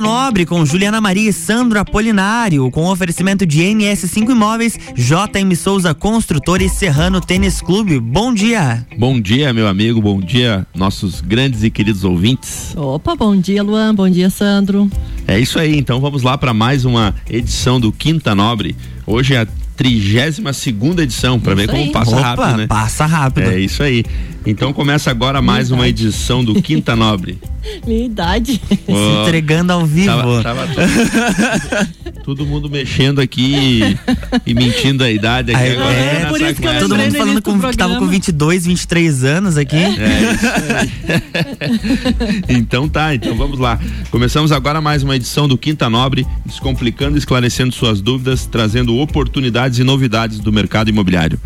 Quinta Nobre com Juliana Maria e Sandro Apolinário, com oferecimento de NS5 Imóveis, JM Souza Construtor e Serrano Tênis Clube. Bom dia. Bom dia, meu amigo. Bom dia, nossos grandes e queridos ouvintes. Opa, bom dia, Luan. Bom dia, Sandro. É isso aí. Então vamos lá para mais uma edição do Quinta Nobre. Hoje é a 32 segunda edição, para ver como passa Opa, rápido, né? Passa rápido. É isso aí. Então começa agora mais uma edição do Quinta Nobre. Minha idade. Oh, Se entregando ao vivo. Tava, tava todo, todo, mundo mexendo aqui e, e mentindo a idade aqui. agora, é, por isso que eu todo mundo falando com, que tava com 22, 23 anos aqui. É, isso aí. então tá, então vamos lá. Começamos agora mais uma edição do Quinta Nobre, descomplicando, esclarecendo suas dúvidas, trazendo oportunidades e novidades do mercado imobiliário.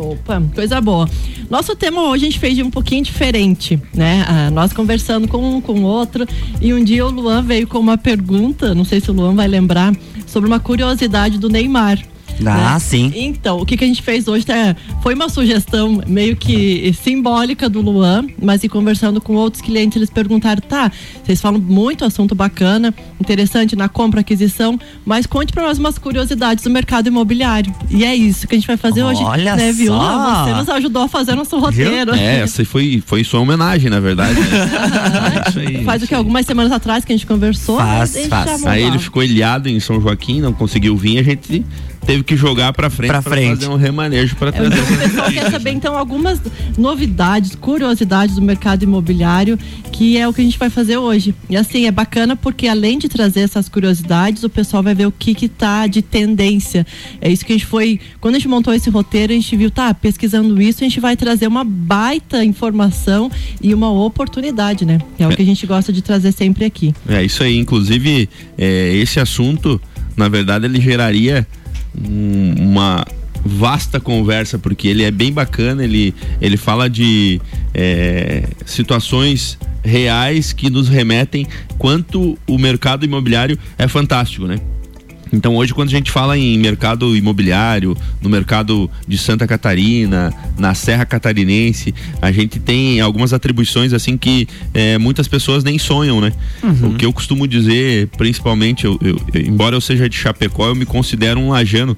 Opa, coisa boa. Nosso tema hoje a gente fez de um pouquinho diferente, né? Ah, nós conversando com um, com outro, e um dia o Luan veio com uma pergunta, não sei se o Luan vai lembrar, sobre uma curiosidade do Neymar. Ah, né? sim. Então, o que, que a gente fez hoje é, foi uma sugestão meio que simbólica do Luan, mas e conversando com outros clientes, eles perguntaram: tá, vocês falam muito assunto bacana, interessante na compra, aquisição, mas conte para nós umas curiosidades do mercado imobiliário. E é isso que a gente vai fazer Olha hoje. Olha né, viu? Você nos ajudou a fazer nosso roteiro. Viu? É, essa foi, foi sua homenagem, na verdade. Né? faz o que? Algumas semanas atrás que a gente conversou. Faz, faz. Aí ele ficou ilhado em São Joaquim, não conseguiu vir, a gente teve que jogar para frente para fazer um remanejo para trazer. É, o pessoal quer saber então algumas novidades, curiosidades do mercado imobiliário, que é o que a gente vai fazer hoje. E assim, é bacana porque além de trazer essas curiosidades, o pessoal vai ver o que que tá de tendência. É isso que a gente foi, quando a gente montou esse roteiro, a gente viu, tá, pesquisando isso, a gente vai trazer uma baita informação e uma oportunidade, né? É, é. o que a gente gosta de trazer sempre aqui. É isso aí, inclusive, é, esse assunto, na verdade, ele geraria um, uma vasta conversa porque ele é bem bacana ele ele fala de é, situações reais que nos remetem quanto o mercado imobiliário é fantástico né então hoje quando a gente fala em mercado imobiliário, no mercado de Santa Catarina, na Serra Catarinense, a gente tem algumas atribuições assim que é, muitas pessoas nem sonham, né? Uhum. O que eu costumo dizer, principalmente, eu, eu, embora eu seja de Chapecó, eu me considero um lajano,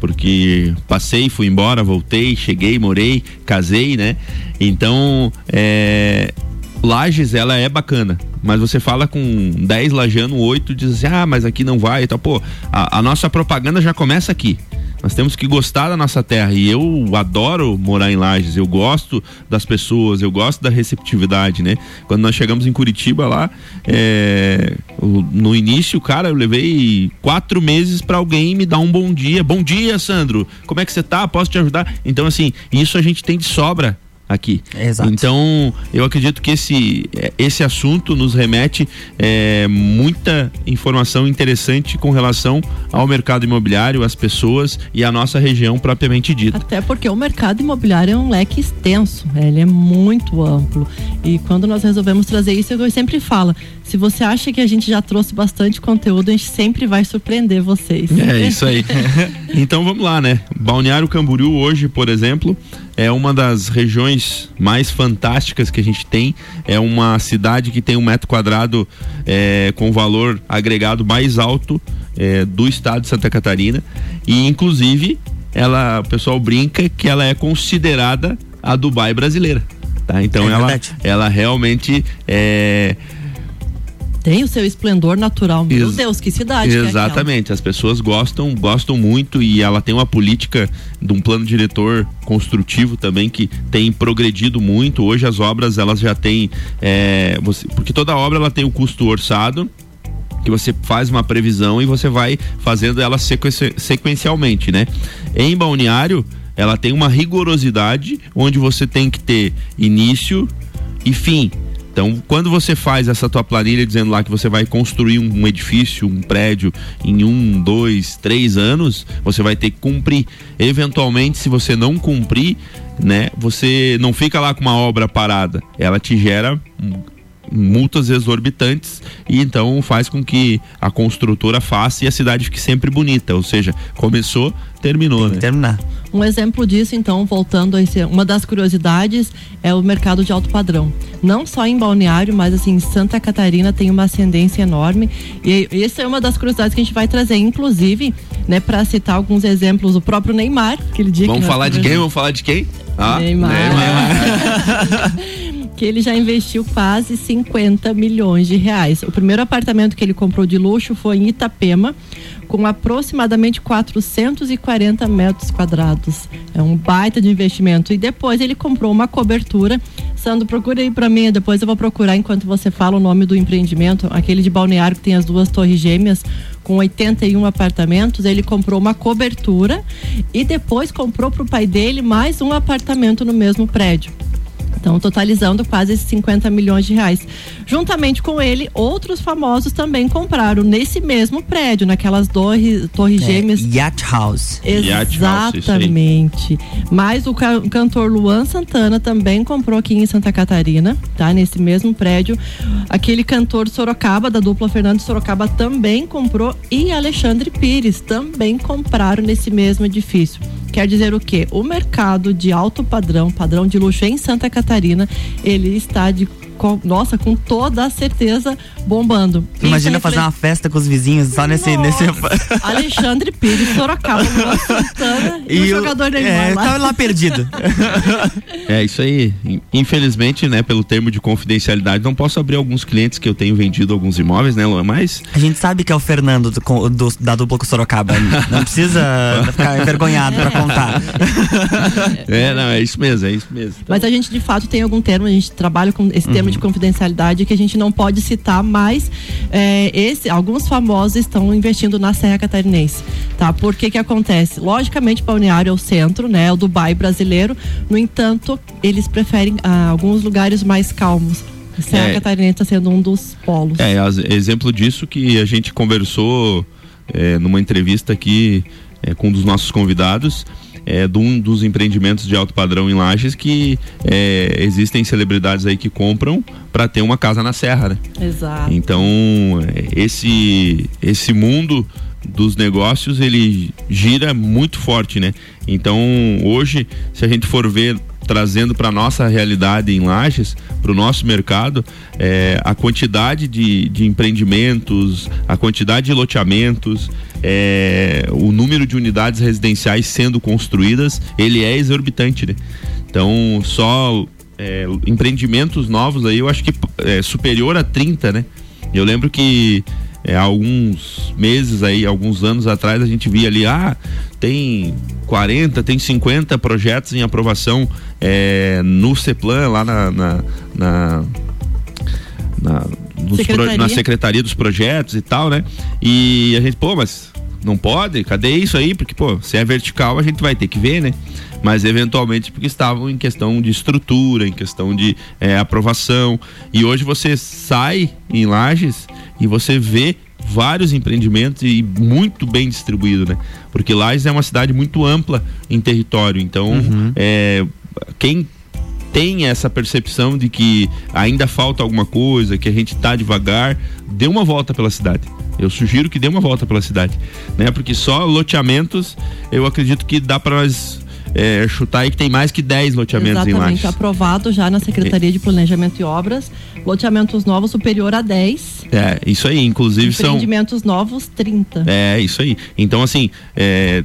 porque passei, fui embora, voltei, cheguei, morei, casei, né? Então, é, Lages, ela é bacana, mas você fala com 10 lajando, 8 diz assim, ah, mas aqui não vai e tal. Pô, a, a, nossa propaganda já começa aqui. Nós temos que gostar da nossa terra e eu adoro morar em Lages, eu gosto das pessoas, eu gosto da receptividade, né? Quando nós chegamos em Curitiba lá, é, no início, cara, eu levei quatro meses para alguém me dar um bom dia. Bom dia, Sandro. Como é que você tá? Posso te ajudar? Então, assim, isso a gente tem de sobra aqui. Exato. Então, eu acredito que esse, esse assunto nos remete é, muita informação interessante com relação ao mercado imobiliário, às pessoas e à nossa região propriamente dita. Até porque o mercado imobiliário é um leque extenso, né? ele é muito amplo. E quando nós resolvemos trazer isso, eu sempre falo, se você acha que a gente já trouxe bastante conteúdo, a gente sempre vai surpreender vocês. É isso aí. então vamos lá, né? Balneário Camboriú hoje, por exemplo, é uma das regiões mais fantásticas que a gente tem. É uma cidade que tem um metro quadrado é, com valor agregado mais alto é, do estado de Santa Catarina. E inclusive, ela, o pessoal brinca que ela é considerada a Dubai brasileira. Tá? Então é ela, ela realmente é tem o seu esplendor natural. Meu Ex Deus, que cidade. Exatamente. Que é As pessoas gostam, gostam muito e ela tem uma política de um plano diretor construtivo também que tem progredido muito. Hoje as obras elas já têm, é, você, porque toda obra ela tem o custo orçado que você faz uma previsão e você vai fazendo ela sequencialmente, né? Em balneário, ela tem uma rigorosidade onde você tem que ter início e fim. Então, quando você faz essa tua planilha dizendo lá que você vai construir um, um, edifício, um prédio em um, dois, três anos, você vai ter que cumprir. Eventualmente, se você não cumprir, né, você não fica lá com uma obra parada. Ela te gera multas exorbitantes e então faz com que a construtora faça e a cidade fique sempre bonita, ou seja, começou, terminou, Tem né? terminar. Um exemplo disso, então, voltando a esse, uma das curiosidades é o mercado de alto padrão. Não só em Balneário, mas assim, Santa Catarina tem uma ascendência enorme. E essa é uma das curiosidades que a gente vai trazer, inclusive, né, para citar alguns exemplos, o próprio Neymar, aquele dia Vamos que falar de quem? Vamos falar de quem? Ah, Neymar. Neymar. que ele já investiu quase 50 milhões de reais. O primeiro apartamento que ele comprou de luxo foi em Itapema, com aproximadamente 440 metros quadrados. É um baita de investimento. E depois ele comprou uma cobertura. Sandro, procura aí para mim, depois eu vou procurar enquanto você fala o nome do empreendimento, aquele de Balneário que tem as duas torres gêmeas com 81 apartamentos, ele comprou uma cobertura e depois comprou para o pai dele mais um apartamento no mesmo prédio. Então, totalizando quase 50 milhões de reais. Juntamente com ele, outros famosos também compraram nesse mesmo prédio, naquelas torres, torres é, gêmeas. Yacht House. Exatamente. Mas o, ca o cantor Luan Santana também comprou aqui em Santa Catarina, tá? Nesse mesmo prédio. Aquele cantor Sorocaba, da dupla Fernando Sorocaba, também comprou. E Alexandre Pires também compraram nesse mesmo edifício. Quer dizer o quê? O mercado de alto padrão, padrão de luxo em Santa Catarina, ele está de com, nossa, com toda a certeza bombando. Imagina fazer uma festa com os vizinhos só nesse. nesse... Alexandre Pires, Sorocaba, Santana e, e o jogador Neymar. É, lá. tava lá perdido. é isso aí. Infelizmente, né, pelo termo de confidencialidade, não posso abrir alguns clientes que eu tenho vendido alguns imóveis, né, Luan? Mas. A gente sabe que é o Fernando do, do, da dupla com Sorocaba. Não precisa ficar envergonhado é. pra contar. É, não, é isso mesmo, é isso mesmo. Mas a gente de fato tem algum termo, a gente trabalha com esse termo de confidencialidade que a gente não pode citar, mas é, esse, alguns famosos estão investindo na Serra Catarinense, tá? Por que que acontece? Logicamente, Balneário é o centro, né? É o Dubai brasileiro. No entanto, eles preferem ah, alguns lugares mais calmos. Serra é, Catarinense está sendo um dos polos. É, exemplo disso que a gente conversou é, numa entrevista aqui é, com um dos nossos convidados é, de um dos empreendimentos de alto padrão em Lages que é, existem celebridades aí que compram para ter uma casa na serra, né? Exato. Então esse esse mundo dos negócios ele gira muito forte, né? Então hoje, se a gente for ver trazendo para nossa realidade em Lages, para o nosso mercado, é, a quantidade de, de empreendimentos, a quantidade de loteamentos, é, o número de unidades residenciais sendo construídas, ele é exorbitante, né? Então, só é, empreendimentos novos aí, eu acho que é superior a 30, né? Eu lembro que é, alguns meses aí, alguns anos atrás, a gente via ali, ah, tem 40, tem 50 projetos em aprovação é, no CEPLAN, lá na, na, na, na Secretaria. Pro, na Secretaria dos Projetos e tal, né? E a gente, pô, mas não pode? Cadê isso aí? Porque, pô, se é vertical, a gente vai ter que ver, né? Mas eventualmente porque estavam em questão de estrutura, em questão de é, aprovação. E hoje você sai em lajes e você vê vários empreendimentos e muito bem distribuído, né? Porque Lages é uma cidade muito ampla em território, então uhum. é, quem tem essa percepção de que ainda falta alguma coisa, que a gente está devagar, dê uma volta pela cidade. Eu sugiro que dê uma volta pela cidade, né? Porque só loteamentos, eu acredito que dá para nós é, chutar aí que tem mais que 10 loteamentos Exatamente, em Lages. aprovado já na Secretaria de Planejamento e Obras, loteamentos novos superior a 10. É, isso aí, inclusive são... Empreendimentos novos, 30. É, isso aí. Então, assim, é,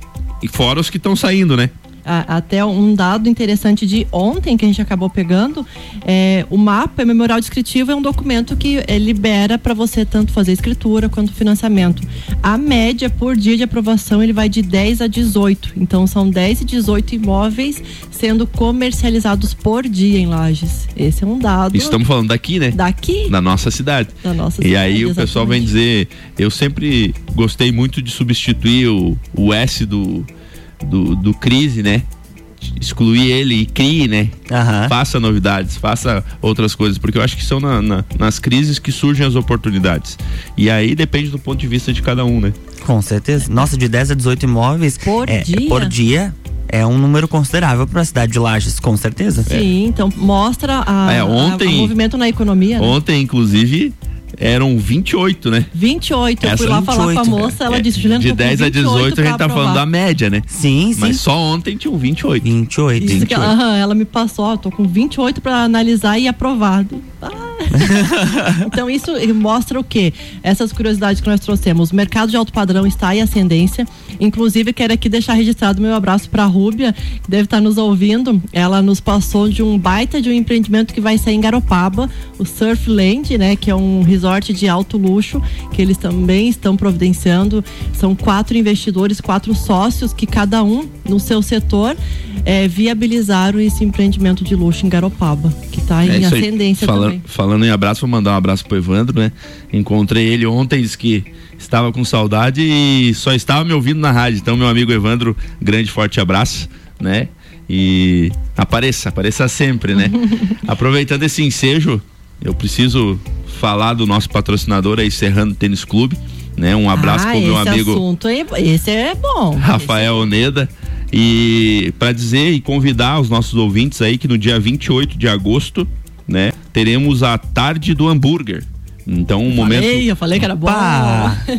fora os que estão saindo, né? Até um dado interessante de ontem que a gente acabou pegando, é, o mapa, o memorial descritivo, é um documento que é, libera para você tanto fazer escritura quanto financiamento. A média por dia de aprovação ele vai de 10 a 18. Então são 10 e 18 imóveis sendo comercializados por dia em Lages. Esse é um dado. Estamos falando daqui, né? Daqui. Da nossa cidade. Da nossa e cidade. E aí exatamente. o pessoal vem dizer, eu sempre gostei muito de substituir o, o S do do, do crise, né? excluir ele e crie, né? Uhum. Faça novidades, faça outras coisas, porque eu acho que são na, na, nas crises que surgem as oportunidades. E aí depende do ponto de vista de cada um, né? Com certeza. Nossa, de 10 a 18 imóveis por é, dia. Por dia é um número considerável para a cidade de Lages, com certeza. Sim, é. então mostra a, é, ontem, a, a movimento na economia. Né? Ontem, inclusive, eram 28, né? 28. Eu Essa fui lá 28, falar com a moça, ela é, disse, Juliana, De 10 a 18 a gente tá aprovar. falando da média, né? Sim, sim. Mas só ontem tinha um 28. 28. Isso 28. Ela, ela, me passou, ó, tô com 28 para analisar e aprovado. Ah. então isso mostra o quê? Essas curiosidades que nós trouxemos. O mercado de alto padrão está em ascendência. Inclusive, quero aqui deixar registrado meu abraço para a Rúbia, que deve estar nos ouvindo. Ela nos passou de um baita de um empreendimento que vai sair em Garopaba, o Surfland, né? Que é um resort de alto luxo, que eles também estão providenciando. São quatro investidores, quatro sócios, que cada um no seu setor é, viabilizaram esse empreendimento de luxo em Garopaba, que está em é ascendência Falando, também. Falando em abraço, vou mandar um abraço pro Evandro, né? Encontrei ele ontem, disse que estava com saudade e só estava me ouvindo na rádio. Então, meu amigo Evandro, grande forte abraço, né? E apareça, apareça sempre, né? Aproveitando esse ensejo, eu preciso falar do nosso patrocinador aí, Serrano Tênis Clube, né? Um abraço ah, pro meu amigo. Assunto é, esse é bom. Rafael é Oneda. E para dizer e convidar os nossos ouvintes aí que no dia 28 de agosto, teremos a tarde do hambúrguer. Então, um momento. eu falei que era bom.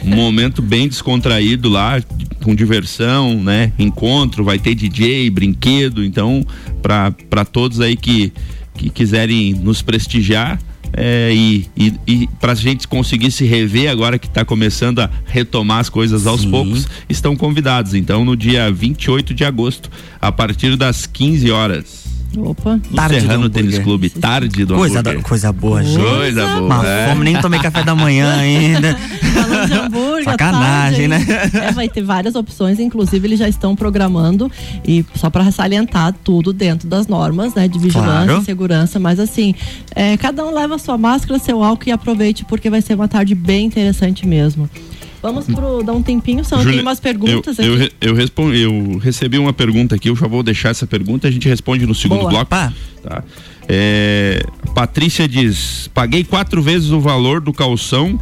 Um momento bem descontraído lá, com diversão, né? Encontro, vai ter DJ, brinquedo. Então, para todos aí que, que quiserem nos prestigiar, é, e, e, e para a gente conseguir se rever agora que está começando a retomar as coisas aos Sim. poucos, estão convidados. Então, no dia 28 de agosto, a partir das 15 horas. Opa. Tarde Serrano Tênis Clube, tarde do coisa, da, coisa boa, gente. Coisa boa. Uma é. fome, nem tomei café da manhã ainda. Falando de hambúrguer, Sacanagem, tarde, né? É, vai ter várias opções, inclusive eles já estão programando e só para salientar tudo dentro das normas, né, de vigilância claro. e segurança, mas assim, é, cada um leva sua máscara, seu álcool e aproveite porque vai ser uma tarde bem interessante mesmo. Vamos pro dar um tempinho, só Julia, tem umas perguntas eu, aqui. Eu, eu, respondi, eu recebi uma pergunta aqui, eu já vou deixar essa pergunta, a gente responde no segundo Boa. bloco. Tá? É, Patrícia diz: paguei quatro vezes o valor do calção.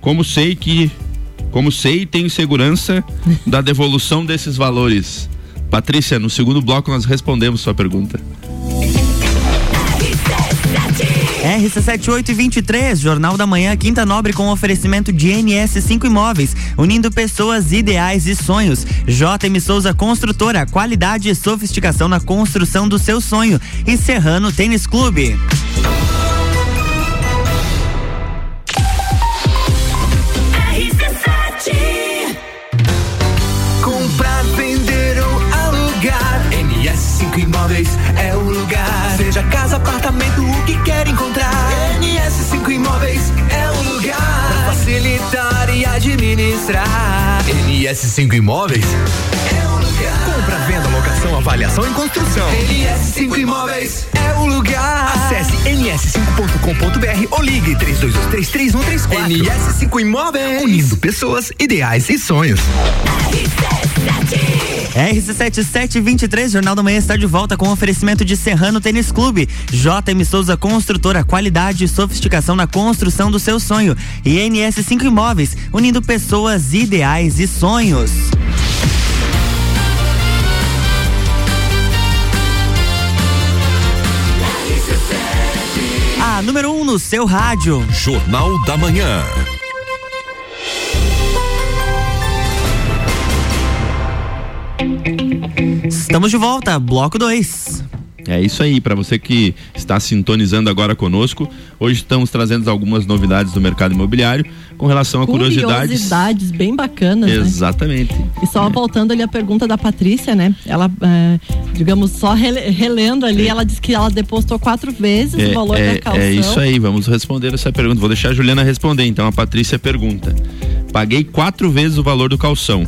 Como sei que. Como sei, tenho segurança da devolução desses valores. Patrícia, no segundo bloco nós respondemos sua pergunta. RC7823, Jornal da Manhã, Quinta Nobre com oferecimento de NS5 Imóveis, unindo pessoas, ideais e sonhos. JM Souza Construtora, qualidade e sofisticação na construção do seu sonho. E Serrano Tênis Clube. Administrar. NS5 Imóveis é o lugar. Compra, venda, locação, avaliação e construção. NS5 Imóveis é o lugar. Acesse ns5.com.br ou ligue 32233134. NS5 Imóveis. Unindo pessoas, ideais e sonhos. RC7723, Jornal da Manhã está de volta com oferecimento de Serrano Tênis Clube. JM Souza Construtora, qualidade e sofisticação na construção do seu sonho. E NS5 Imóveis, unindo pessoas, ideais e sonhos. A número 1 um no seu rádio. Jornal da Manhã. Estamos de volta, bloco 2. É isso aí, para você que está sintonizando agora conosco, hoje estamos trazendo algumas novidades do mercado imobiliário com relação a curiosidades. Curiosidades bem bacanas. Né? Exatamente. Né? E só é. voltando ali a pergunta da Patrícia, né? Ela, é, digamos, só relendo ali, é. ela disse que ela depositou quatro vezes o é, valor é, da calção. É isso aí, vamos responder essa pergunta. Vou deixar a Juliana responder. Então, a Patrícia pergunta: Paguei quatro vezes o valor do calção.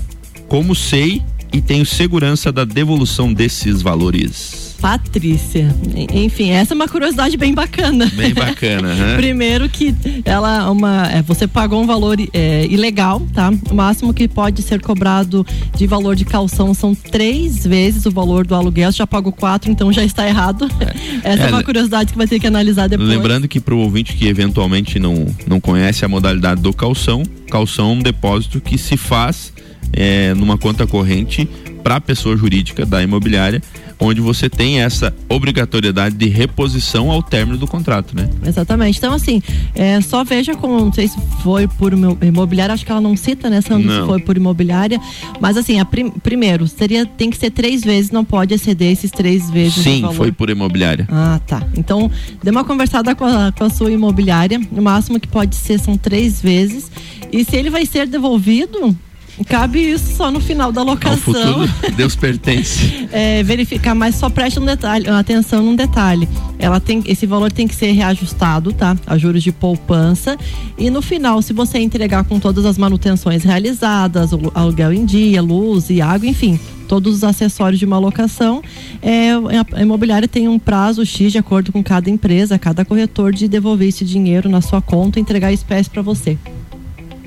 Como sei e tenho segurança da devolução desses valores. Patrícia. Enfim, essa é uma curiosidade bem bacana. Bem bacana, né? Primeiro que ela uma, é, você pagou um valor é, ilegal, tá? O máximo que pode ser cobrado de valor de calção são três vezes o valor do aluguel. Você já pagou quatro, então já está errado. É. Essa é, é uma curiosidade que vai ter que analisar depois. Lembrando que para o ouvinte que eventualmente não, não conhece a modalidade do calção, calção é um depósito que se faz é, numa conta corrente para a pessoa jurídica da imobiliária onde você tem essa obrigatoriedade de reposição ao término do contrato, né? Exatamente. Então, assim, é, só veja como, não sei se foi por imobiliária, acho que ela não cita, né, Sandro, Não. se foi por imobiliária, mas assim, a prim- primeiro, seria, tem que ser três vezes, não pode exceder esses três vezes Sim, foi por imobiliária. Ah, tá. Então, dê uma conversada com a, com a sua imobiliária. O máximo que pode ser são três vezes. E se ele vai ser devolvido, cabe isso só no final da locação. futuro, Deus pertence. É, verificar, mas só preste um detalhe, atenção num detalhe. Ela tem, esse valor tem que ser reajustado, tá? A juros de poupança. E no final, se você entregar com todas as manutenções realizadas, aluguel em dia, luz e água, enfim, todos os acessórios de uma locação, é, a imobiliária tem um prazo X de acordo com cada empresa, cada corretor, de devolver esse dinheiro na sua conta e entregar a espécie para você.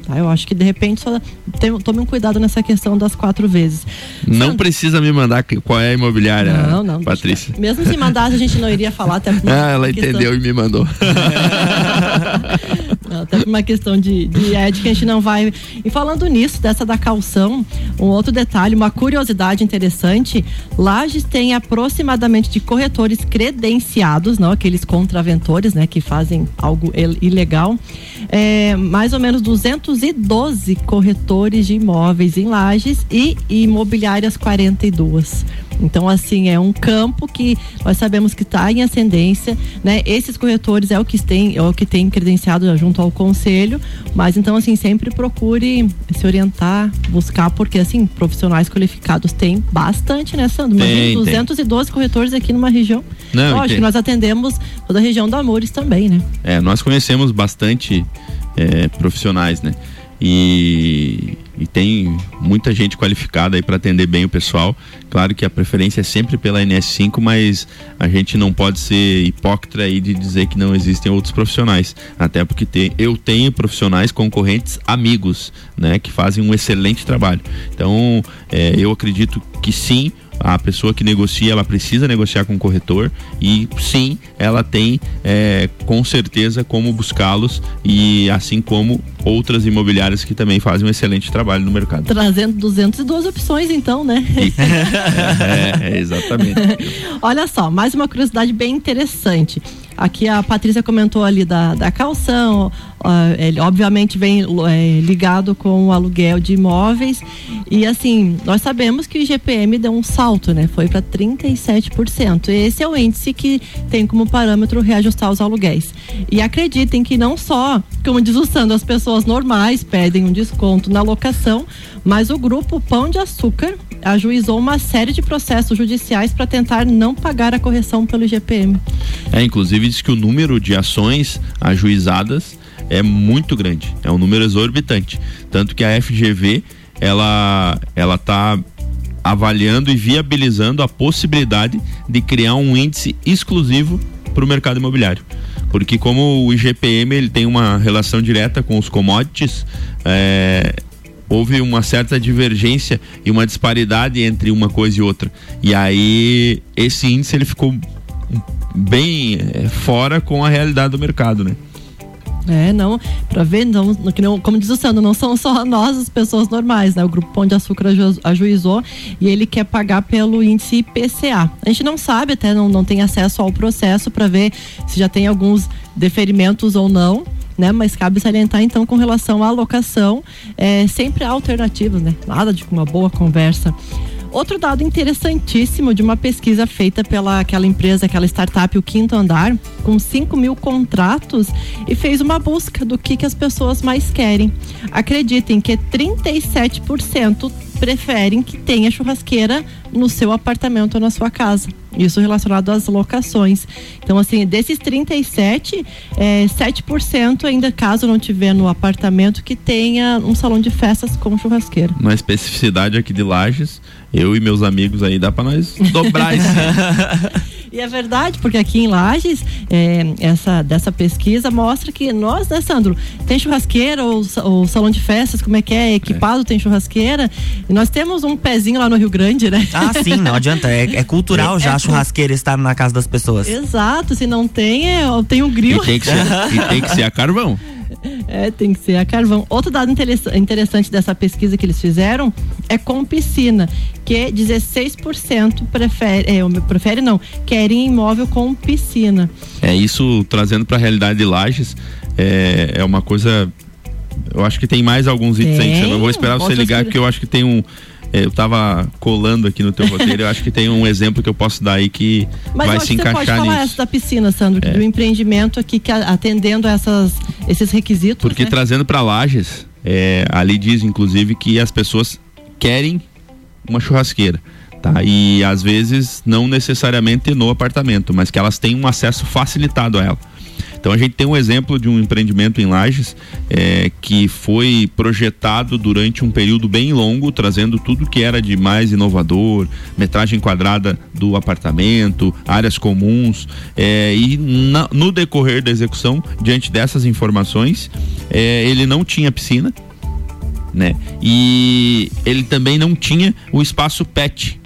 Tá? Eu acho que de repente só tem- tome um cuidado nessa questão das quatro vezes. Não precisa me mandar qual é a imobiliária, não, não. Patrícia. Mesmo se mandasse, a gente não iria falar até Ah, ela questão- entendeu e me mandou. Até por uma questão de, de ética, a gente não vai. E falando nisso, dessa da calção, um outro detalhe, uma curiosidade interessante: Lages tem aproximadamente de corretores credenciados, não aqueles contraventores, né, que fazem algo il- ilegal, é, mais ou menos 212 corretores de imóveis em Lages e imobiliárias 42. Então, assim, é um campo que nós sabemos que está em ascendência, né? Esses corretores é o que tem, é o que tem credenciado junto ao conselho, mas então, assim, sempre procure se orientar, buscar, porque, assim, profissionais qualificados tem bastante, né, Sandro? Tem, Imagina, tem. 212 corretores aqui numa região. Não, Lógico tem. que nós atendemos toda a região do Amores também, né? É, nós conhecemos bastante é, profissionais, né? E, e tem muita gente qualificada aí para atender bem o pessoal. Claro que a preferência é sempre pela NS5, mas a gente não pode ser hipócrita aí de dizer que não existem outros profissionais. Até porque te- eu tenho profissionais concorrentes amigos, né? Que fazem um excelente trabalho. Então, é, eu acredito que sim, a pessoa que negocia, ela precisa negociar com o corretor e sim, ela tem é, com certeza como buscá-los e assim como outras imobiliárias que também fazem um excelente trabalho no mercado. Trazendo 212 opções, então, né? É, é, exatamente. Olha só, mais uma curiosidade bem interessante. Aqui a Patrícia comentou ali da, da calção, ah, ele obviamente vem eh, ligado com o aluguel de imóveis. E assim, nós sabemos que o IGPM deu um salto, né? Foi para 37%. Esse é o índice que tem como parâmetro reajustar os aluguéis. E acreditem que não só, como diz o Sandro, as pessoas normais pedem um desconto na locação, mas o grupo Pão de Açúcar ajuizou uma série de processos judiciais para tentar não pagar a correção pelo IGPM. É, inclusive diz que o número de ações ajuizadas é muito grande, é um número exorbitante, tanto que a FGV ela ela tá avaliando e viabilizando a possibilidade de criar um índice exclusivo para o mercado imobiliário. Porque como o IGPM ele tem uma relação direta com os commodities, é, houve uma certa divergência e uma disparidade entre uma coisa e outra. E aí esse índice ele ficou bem é, fora com a realidade do mercado, né? É, não, para ver, não, não, como diz o Sandro, não são só nós as pessoas normais, né? O Grupo Pão de Açúcar aju- ajuizou e ele quer pagar pelo índice IPCA. A gente não sabe, até não, não tem acesso ao processo para ver se já tem alguns deferimentos ou não. Né, mas cabe salientar então com relação à alocação, é, sempre há alternativas, né? Nada de uma boa conversa. Outro dado interessantíssimo de uma pesquisa feita pela aquela empresa, aquela startup, o Quinto Andar, com 5 mil contratos e fez uma busca do que, que as pessoas mais querem. Acreditem que 37% preferem que tenha churrasqueira no seu apartamento ou na sua casa. Isso relacionado às locações. Então, assim, desses 37, é, 7% ainda, caso não tiver no apartamento, que tenha um salão de festas com churrasqueira. Na especificidade aqui de Lages, eu e meus amigos aí dá para nós dobrar isso. E é verdade, porque aqui em Lages, é, essa, dessa pesquisa mostra que nós, né, Sandro, tem churrasqueira ou, ou salão de festas, como é que é? Equipado tem churrasqueira. E nós temos um pezinho lá no Rio Grande, né? Ah, sim, não adianta. É, é cultural É- já é a churrasqueira estar na casa das pessoas. Exato, se não tem, é, tem um grill. E tem que ser, e tem que ser a carvão. É, tem que ser a carvão. Outro dado interessa- interessante dessa pesquisa que eles fizeram é com piscina, que 16% prefere, é, prefere não, querem imóvel com piscina. É isso trazendo para a realidade de Lages, é, é uma coisa eu acho que tem mais alguns itens aí. Eu vou esperar você ligar, porque eu acho que tem um. É, eu tava colando aqui no teu roteiro, eu acho que tem um exemplo que eu posso dar aí que Mas vai se encaixar nisso. Mas pode falar essa da piscina, Sandro, é. do empreendimento aqui que atendendo essas, esses requisitos. Porque né? trazendo para Lages, é, ali diz inclusive que as pessoas querem uma churrasqueira. Tá? E às vezes não necessariamente no apartamento, mas que elas têm um acesso facilitado a ela. Então a gente tem um exemplo de um empreendimento em Lages é, que foi projetado durante um período bem longo, trazendo tudo que era de mais inovador, metragem quadrada do apartamento, áreas comuns é, e na, no decorrer da execução, diante dessas informações, é, ele não tinha piscina, né? E ele também não tinha o espaço PET,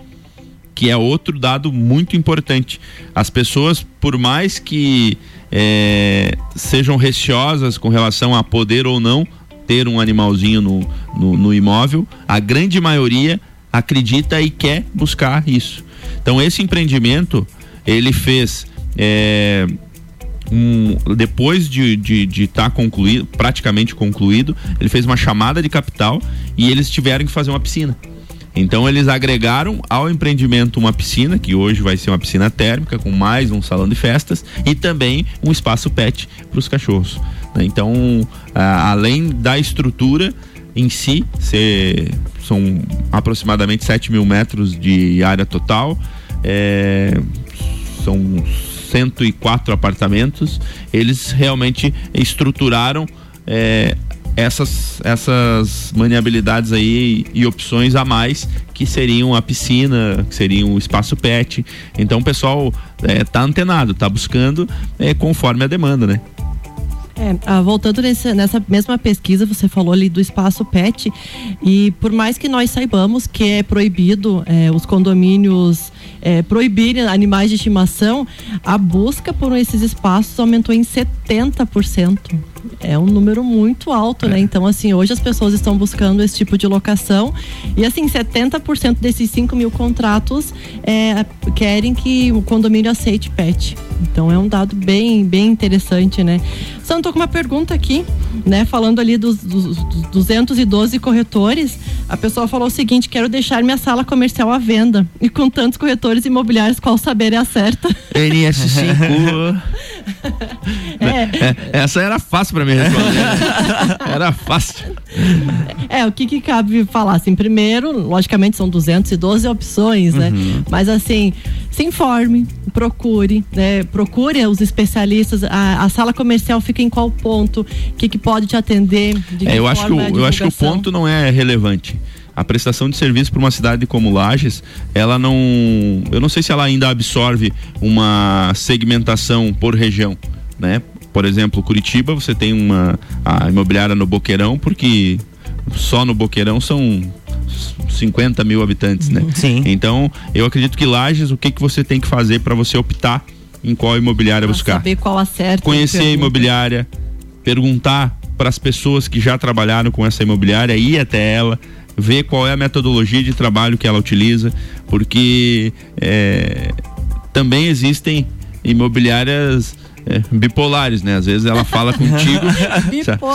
que é outro dado muito importante. As pessoas, por mais que é, sejam receosas com relação a poder ou não ter um animalzinho no, no, no imóvel, a grande maioria acredita e quer buscar isso. Então esse empreendimento ele fez é, um, depois de estar de, de tá concluído, praticamente concluído, ele fez uma chamada de capital e eles tiveram que fazer uma piscina. Então eles agregaram ao empreendimento uma piscina, que hoje vai ser uma piscina térmica, com mais um salão de festas, e também um espaço pet para os cachorros. Né? Então, além da estrutura em si, são aproximadamente 7 mil metros de área total, é, são 104 apartamentos, eles realmente estruturaram é, essas, essas maniabilidades aí e opções a mais que seriam a piscina, que seriam o espaço pet. Então o pessoal é, tá antenado, tá buscando é, conforme a demanda, né? É, ah, voltando nesse, nessa mesma pesquisa, você falou ali do espaço PET, e por mais que nós saibamos que é proibido é, os condomínios é, proibirem animais de estimação, a busca por esses espaços aumentou em 70% é um número muito alto, né? Então, assim, hoje as pessoas estão buscando esse tipo de locação e, assim, 70% desses 5 mil contratos é, querem que o condomínio aceite PET. Então, é um dado bem, bem interessante, né? Só tô com uma pergunta aqui, né? Falando ali dos, dos, dos 212 corretores, a pessoa falou o seguinte: quero deixar minha sala comercial à venda. E com tantos corretores imobiliários, qual saber é a certa? NS5. é. É, essa era fácil para mim responder. Era fácil. É, o que, que cabe falar? Assim, primeiro, logicamente são 212 opções, né? Uhum. Mas assim, se informe, procure, né? Procure os especialistas. A, a sala comercial fica em qual ponto? O que, que pode te atender? É, eu, acho que eu acho que o ponto não é relevante a prestação de serviço para uma cidade como Lages, ela não, eu não sei se ela ainda absorve uma segmentação por região, né? Por exemplo, Curitiba, você tem uma a imobiliária no Boqueirão, porque só no Boqueirão são 50 mil habitantes, né? Sim. Então, eu acredito que Lages, o que, que você tem que fazer para você optar em qual imobiliária buscar? Saber qual acerta. Conhecer a imobiliária, perguntar para as pessoas que já trabalharam com essa imobiliária, ir até ela, ver qual é a metodologia de trabalho que ela utiliza, porque é, também existem imobiliárias é, bipolares, né? Às vezes ela fala contigo.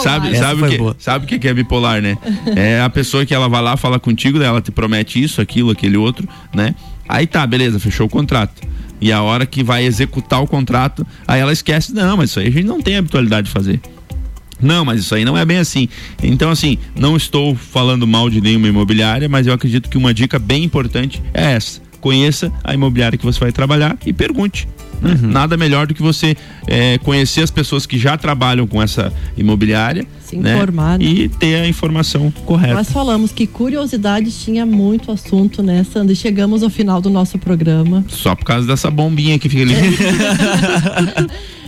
sabe, sabe, o que, sabe o que é bipolar, né? É a pessoa que ela vai lá, fala contigo, ela te promete isso, aquilo, aquele outro, né? Aí tá, beleza, fechou o contrato. E a hora que vai executar o contrato, aí ela esquece, não, mas isso aí a gente não tem habitualidade de fazer. Não, mas isso aí não é bem assim. Então, assim, não estou falando mal de nenhuma imobiliária, mas eu acredito que uma dica bem importante é essa. Conheça a imobiliária que você vai trabalhar e pergunte. Né? Uhum. Nada melhor do que você é, conhecer as pessoas que já trabalham com essa imobiliária. Se né? informar. Né? E ter a informação correta. Nós falamos que curiosidades tinha muito assunto, né, Sandra? E chegamos ao final do nosso programa. Só por causa dessa bombinha que fica ali.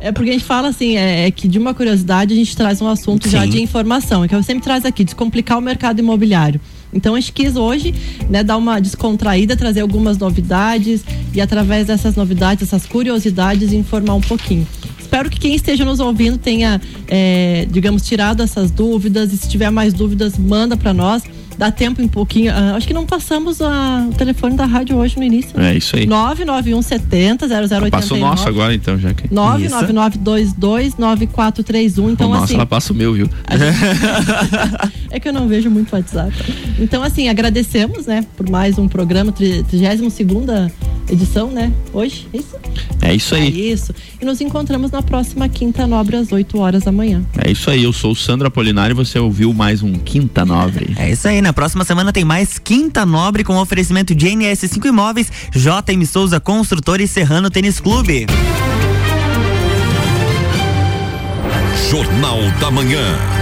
É porque a gente fala assim, é, é, que de uma curiosidade a gente traz um assunto Sim. já de informação, é que eu sempre traz aqui, descomplicar o mercado imobiliário. Então a gente quis hoje né, dar uma descontraída, trazer algumas novidades e através dessas novidades, essas curiosidades, informar um pouquinho. Espero que quem esteja nos ouvindo tenha, é, digamos, tirado essas dúvidas. E se tiver mais dúvidas, manda para nós dá tempo um pouquinho. Uh, acho que não passamos a, o telefone da rádio hoje no início. É isso aí. 991 70 0089. Passa o nosso agora então, já que. 999229431. Então, o nosso, assim. ela passa o meu, viu? Gente... é que eu não vejo muito WhatsApp. Então, assim, agradecemos, né, por mais um programa, 32 segunda edição, né? Hoje, é isso? É isso aí. É isso. E nos encontramos na próxima Quinta Nobre às 8 horas da manhã. É isso aí. Eu sou o Sandro Apolinário e você ouviu mais um Quinta Nobre. É isso aí. Na próxima semana tem mais Quinta Nobre com oferecimento de NS5 Imóveis, JM Souza Construtora e Serrano Tênis Clube. Jornal da Manhã.